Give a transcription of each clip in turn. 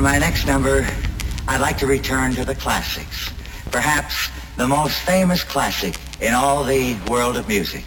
my next number, I'd like to return to the classics. Perhaps the most famous classic in all the world of music.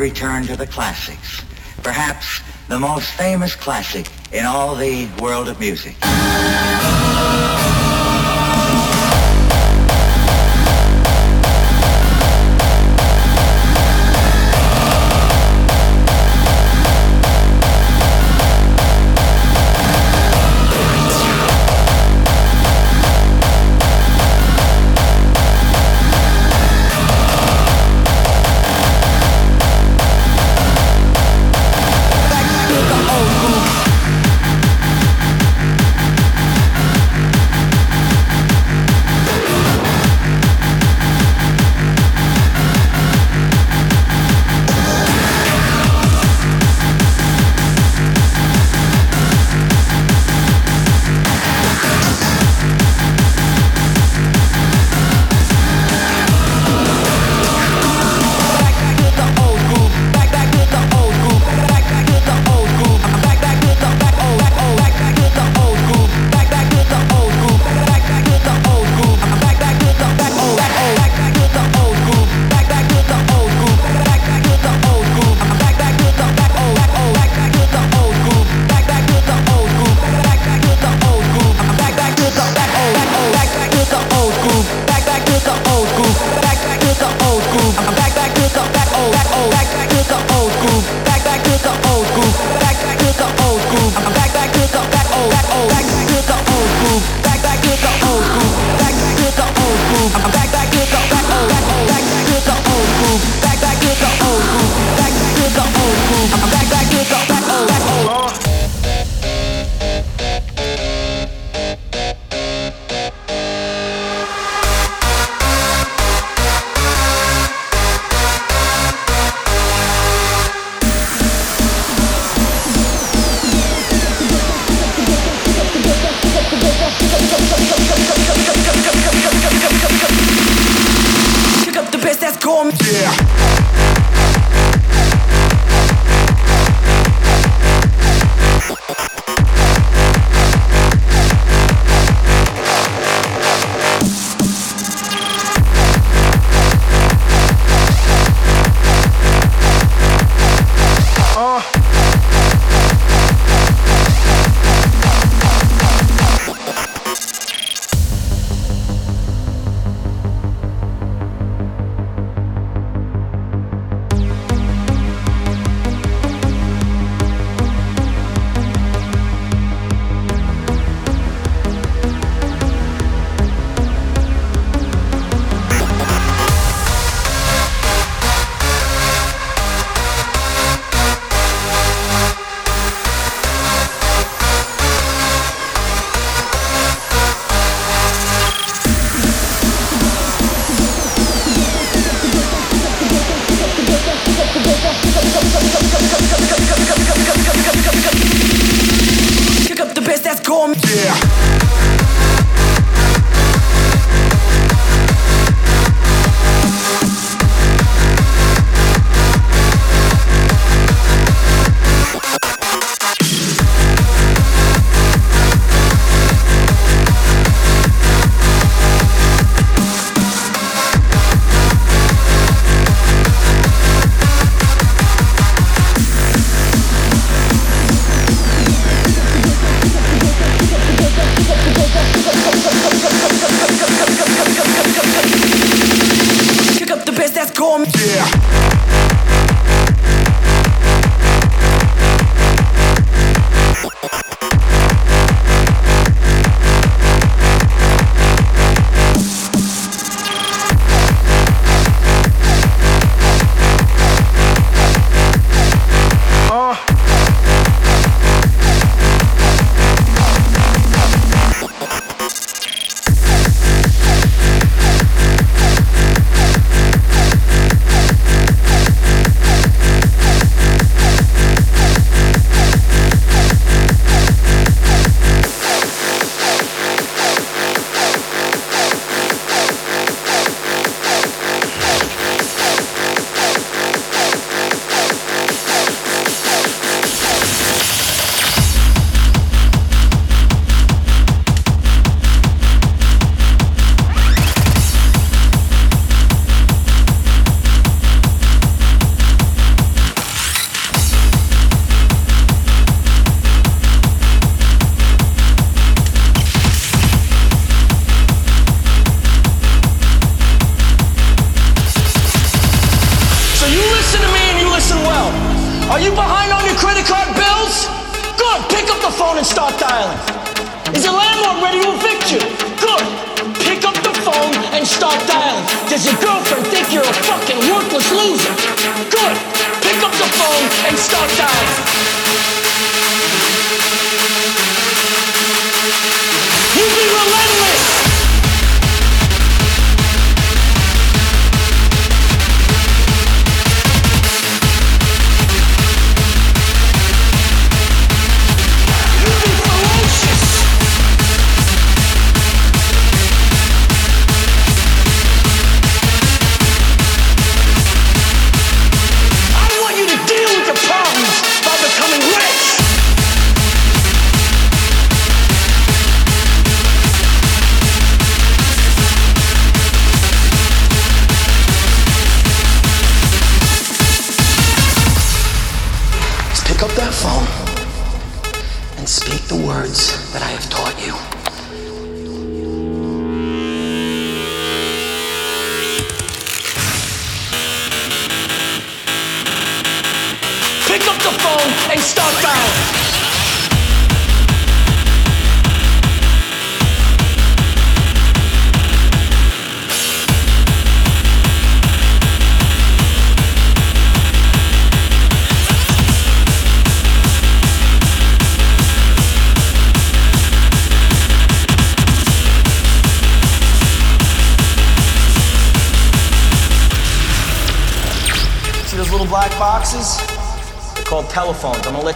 Return to the classics. Perhaps the most famous classic in all the world of music. just call me. Yeah.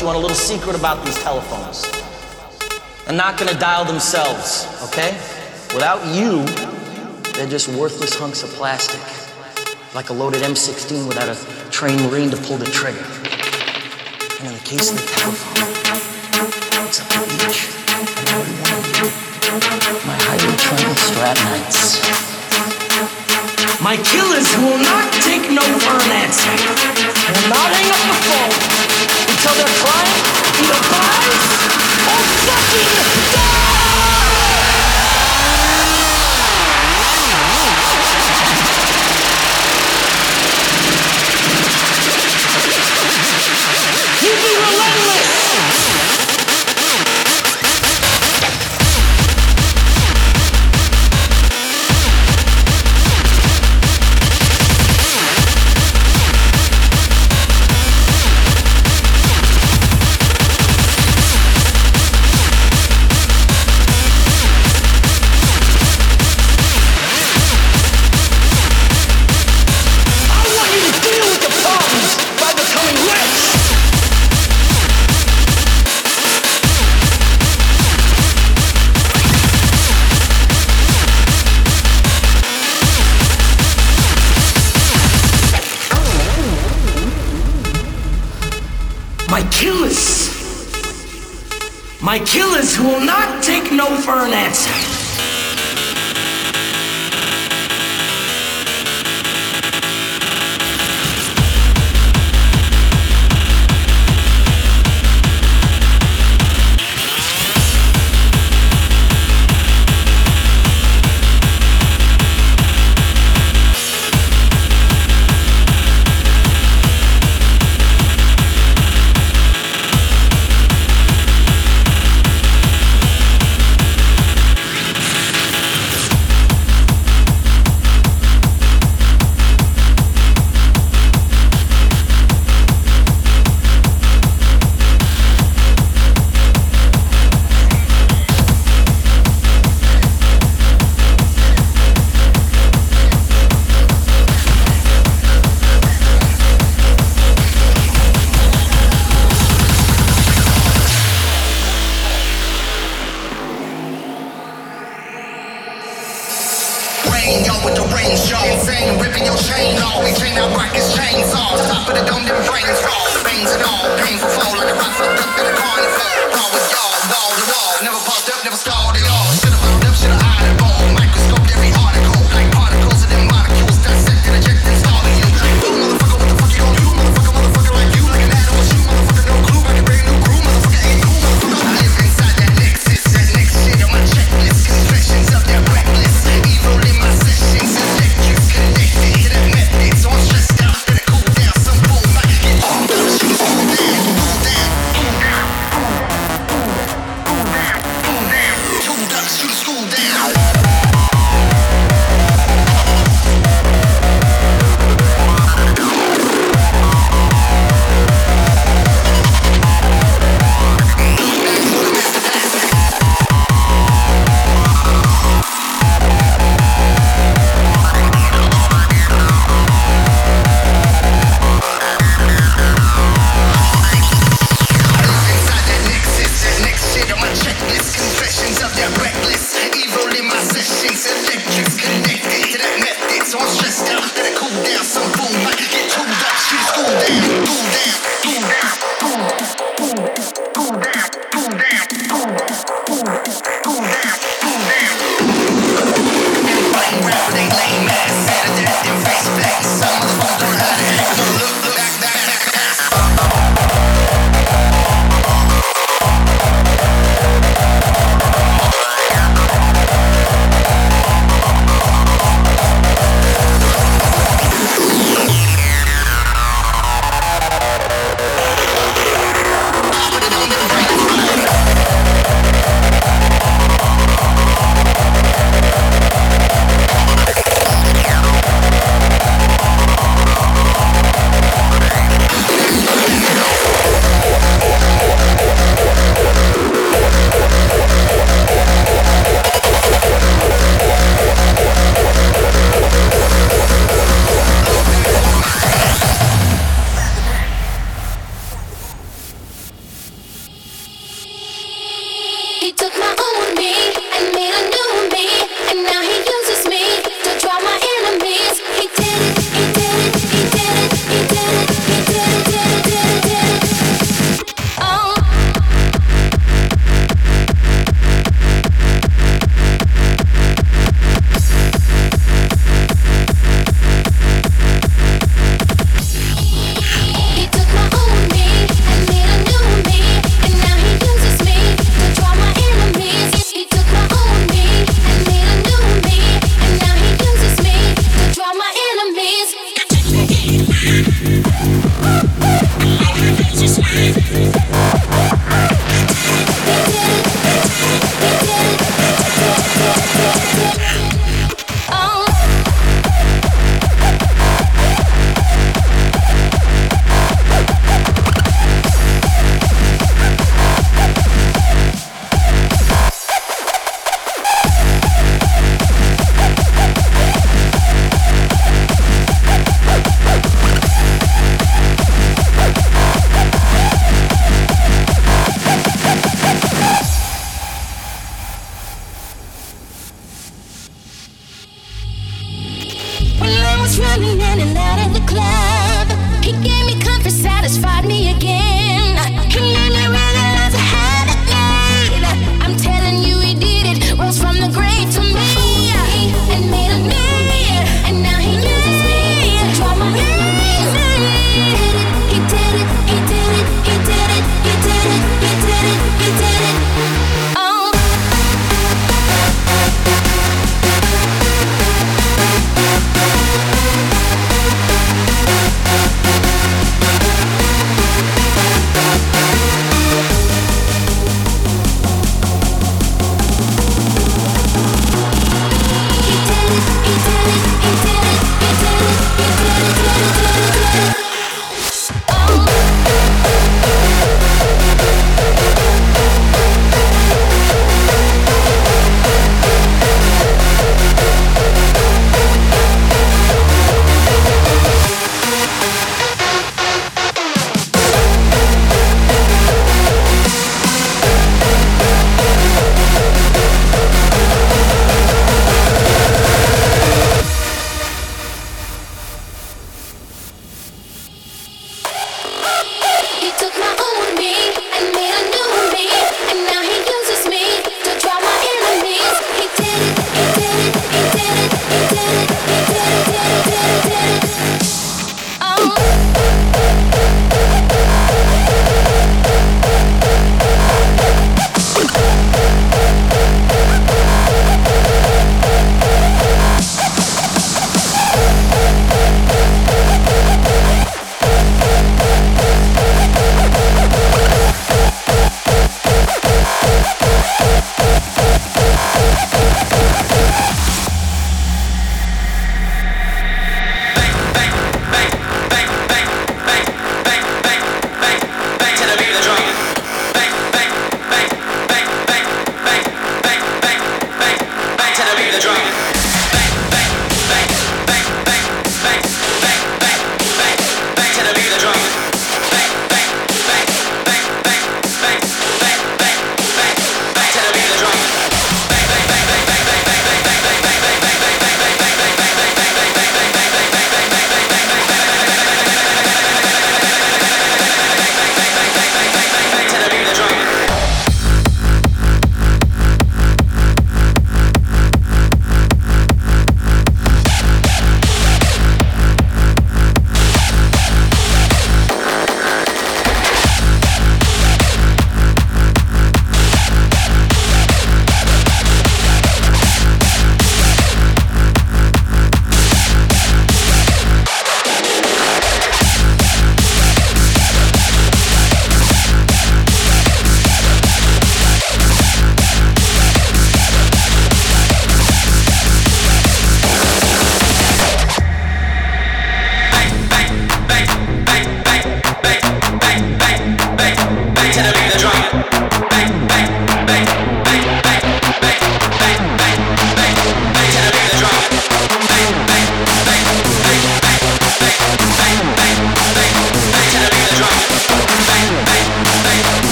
You on a little secret about these telephones. They're not gonna dial themselves, okay? Without you, they're just worthless hunks of plastic. Like a loaded M16 without a trained Marine to pull the trigger. And in the case of the telephone, it's up to each and every one of you. My highly trained Strattonites. My killers will not take no for an answer. Not take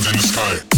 Stay the fuck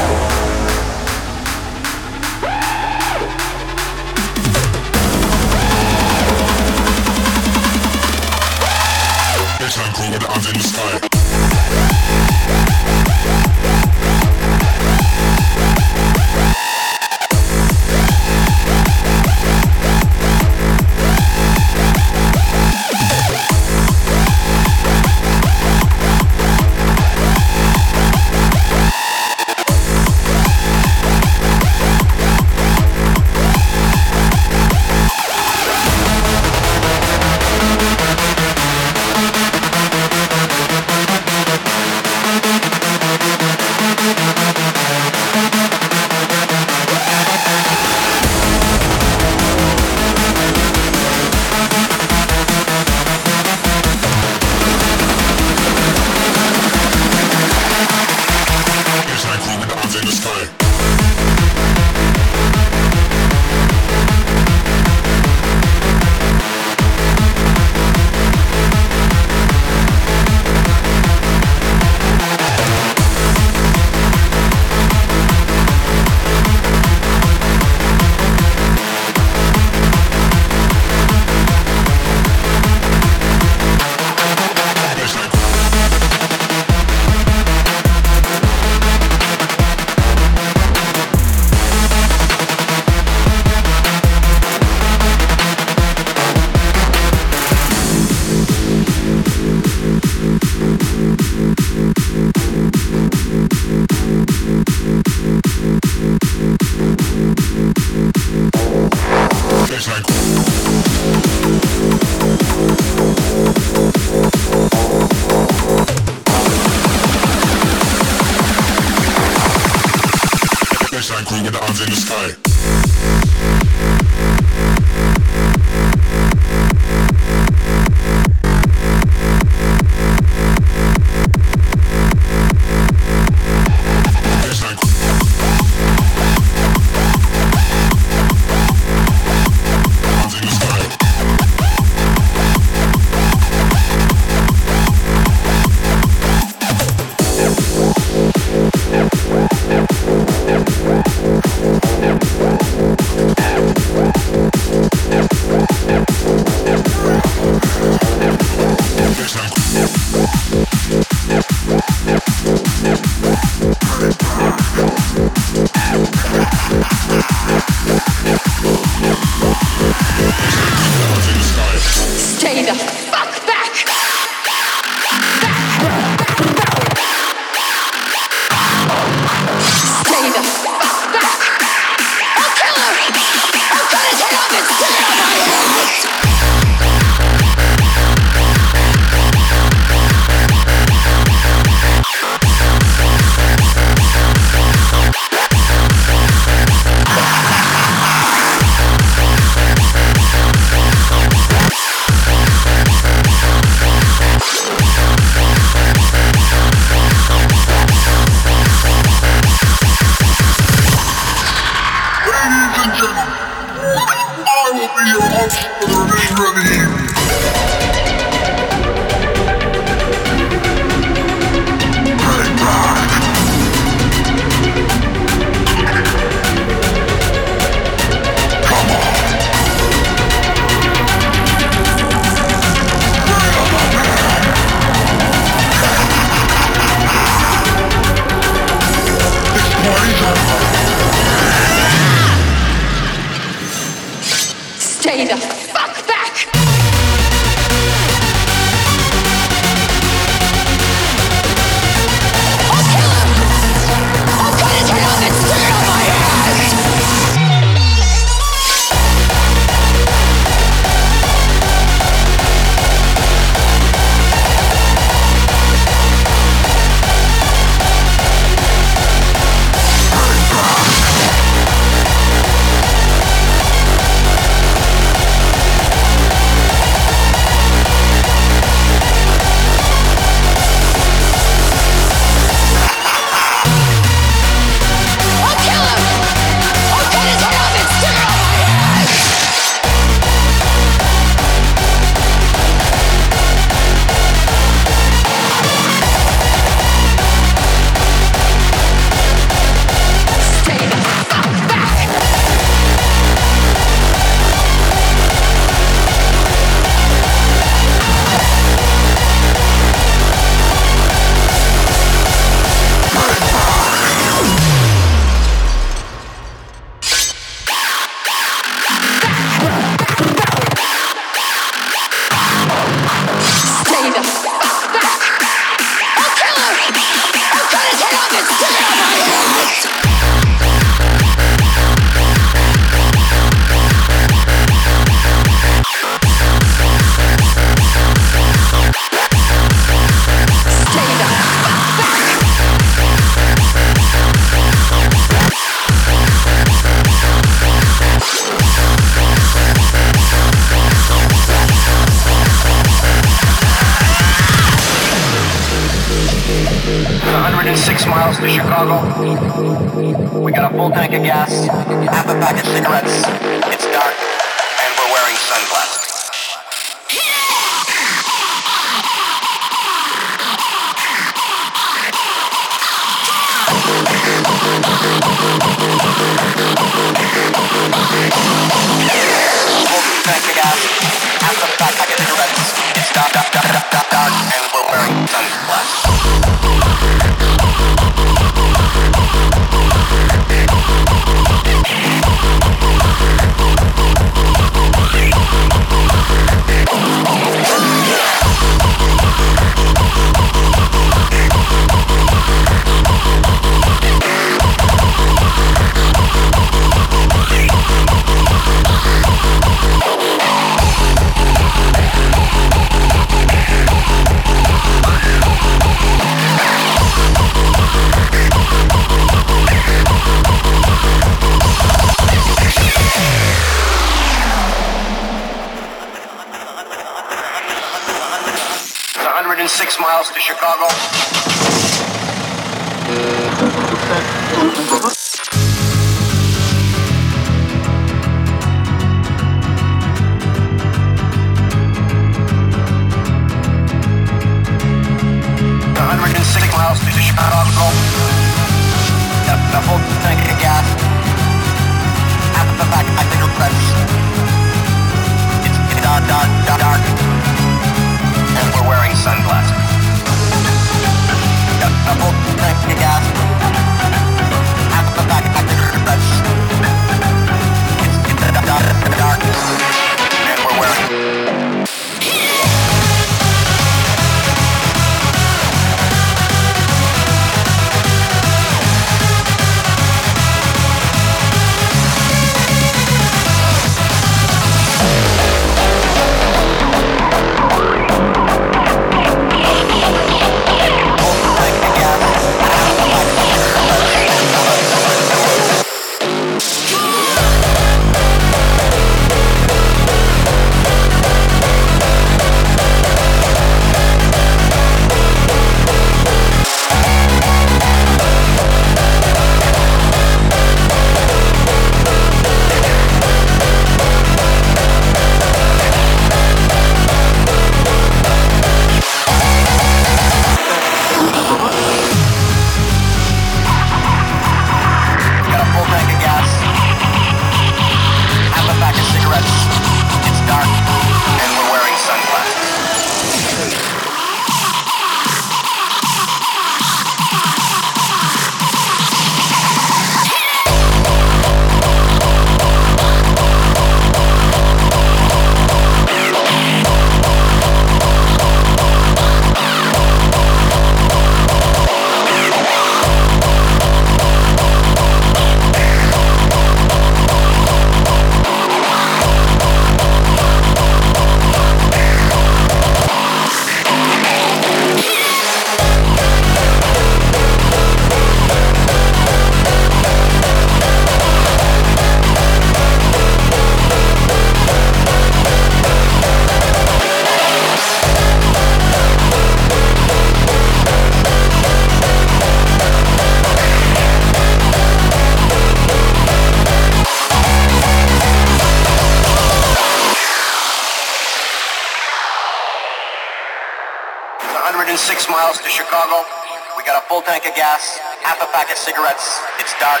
pack of cigarettes. It's dark,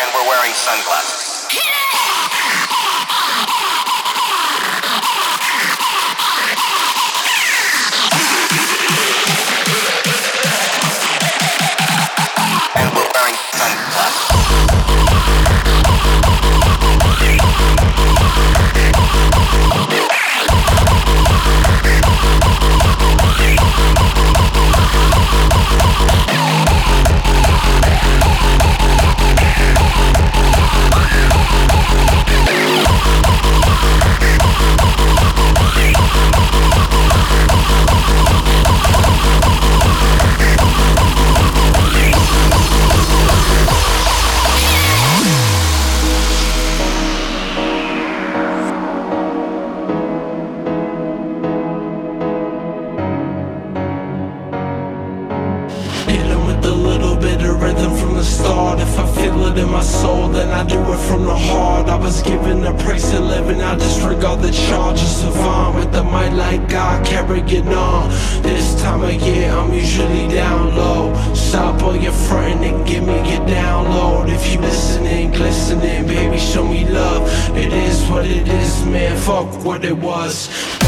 and we're wearing sunglasses. Fuck what it was.